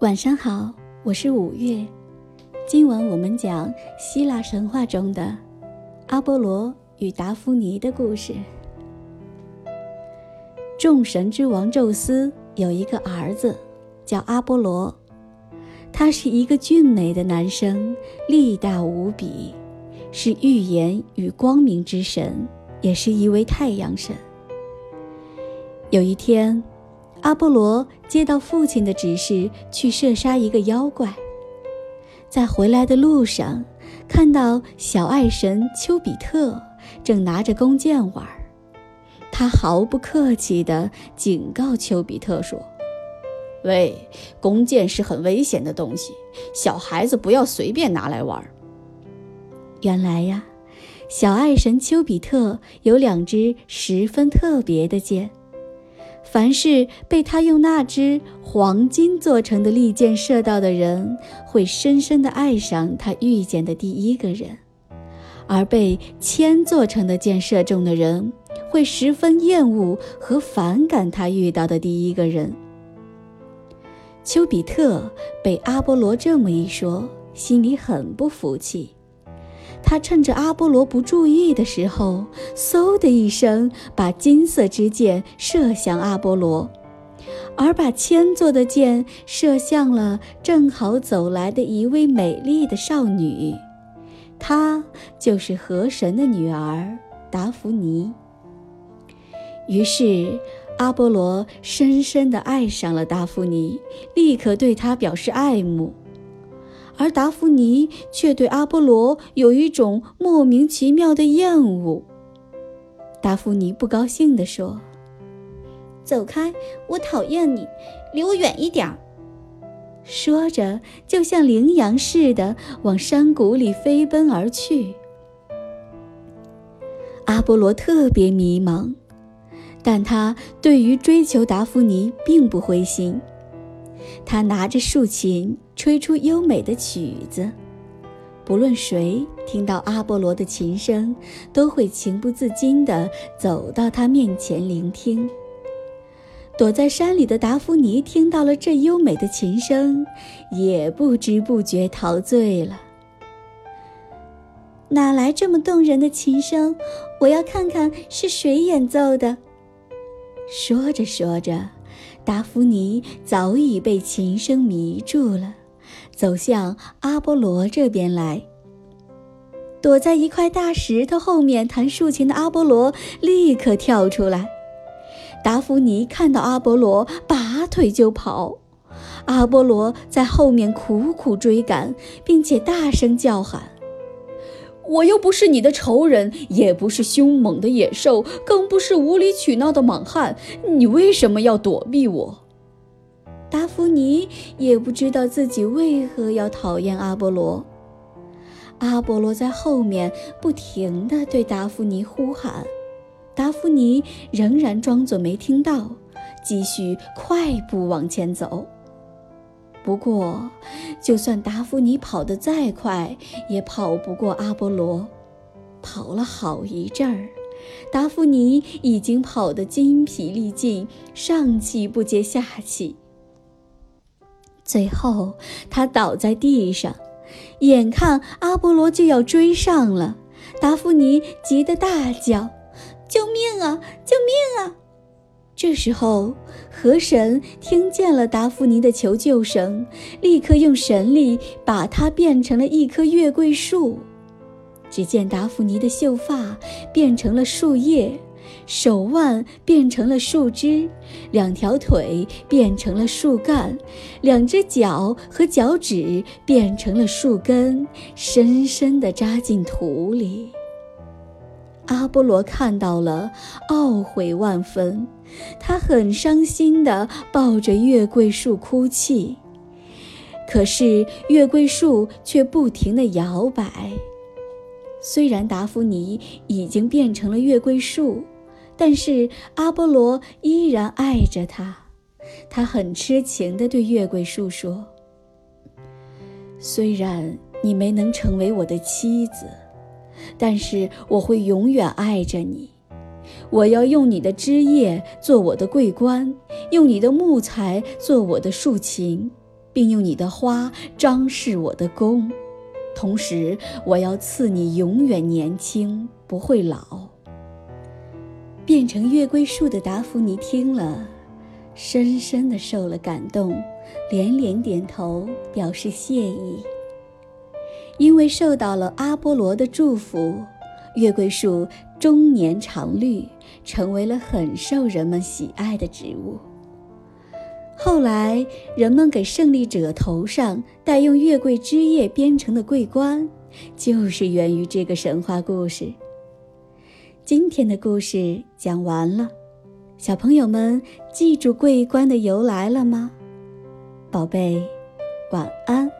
晚上好，我是五月。今晚我们讲希腊神话中的阿波罗与达芙妮的故事。众神之王宙斯有一个儿子，叫阿波罗。他是一个俊美的男生，力大无比，是预言与光明之神，也是一位太阳神。有一天。阿波罗接到父亲的指示，去射杀一个妖怪。在回来的路上，看到小爱神丘比特正拿着弓箭玩，他毫不客气地警告丘比特说：“喂，弓箭是很危险的东西，小孩子不要随便拿来玩。”原来呀，小爱神丘比特有两支十分特别的箭。凡是被他用那只黄金做成的利箭射到的人，会深深地爱上他遇见的第一个人；而被铅做成的箭射中的人，会十分厌恶和反感他遇到的第一个人。丘比特被阿波罗这么一说，心里很不服气。他趁着阿波罗不注意的时候，嗖的一声，把金色之箭射向阿波罗，而把铅做的箭射向了正好走来的一位美丽的少女，她就是河神的女儿达芙妮。于是，阿波罗深深地爱上了达芙妮，立刻对她表示爱慕。而达芙妮却对阿波罗有一种莫名其妙的厌恶。达芙妮不高兴地说：“走开，我讨厌你，离我远一点。”说着，就像羚羊似的往山谷里飞奔而去。阿波罗特别迷茫，但他对于追求达芙妮并不灰心。他拿着竖琴，吹出优美的曲子。不论谁听到阿波罗的琴声，都会情不自禁地走到他面前聆听。躲在山里的达芙妮听到了这优美的琴声，也不知不觉陶醉了。哪来这么动人的琴声？我要看看是谁演奏的。说着说着。达芙妮早已被琴声迷住了，走向阿波罗这边来。躲在一块大石头后面弹竖琴的阿波罗立刻跳出来。达芙妮看到阿波罗，拔腿就跑。阿波罗在后面苦苦追赶，并且大声叫喊。我又不是你的仇人，也不是凶猛的野兽，更不是无理取闹的莽汉，你为什么要躲避我？达芙妮也不知道自己为何要讨厌阿波罗。阿波罗在后面不停地对达芙妮呼喊，达芙妮仍然装作没听到，继续快步往前走。不过，就算达芙妮跑得再快，也跑不过阿波罗。跑了好一阵儿，达芙妮已经跑得筋疲力尽，上气不接下气。最后，他倒在地上，眼看阿波罗就要追上了，达芙妮急得大叫：“救命啊！救命啊！”这时候，河神听见了达芙妮的求救声，立刻用神力把它变成了一棵月桂树。只见达芙妮的秀发变成了树叶，手腕变成了树枝，两条腿变成了树干，两只脚和脚趾变成了树根，深深地扎进土里。阿波罗看到了，懊悔万分，他很伤心地抱着月桂树哭泣。可是月桂树却不停地摇摆。虽然达芙妮已经变成了月桂树，但是阿波罗依然爱着她。他很痴情地对月桂树说：“虽然你没能成为我的妻子。”但是我会永远爱着你，我要用你的枝叶做我的桂冠，用你的木材做我的竖琴，并用你的花装饰我的宫，同时我要赐你永远年轻，不会老。变成月桂树的达芙妮听了，深深的受了感动，连连点头表示谢意。因为受到了阿波罗的祝福，月桂树终年常绿，成为了很受人们喜爱的植物。后来，人们给胜利者头上戴用月桂枝叶编成的桂冠，就是源于这个神话故事。今天的故事讲完了，小朋友们记住桂冠的由来了吗？宝贝，晚安。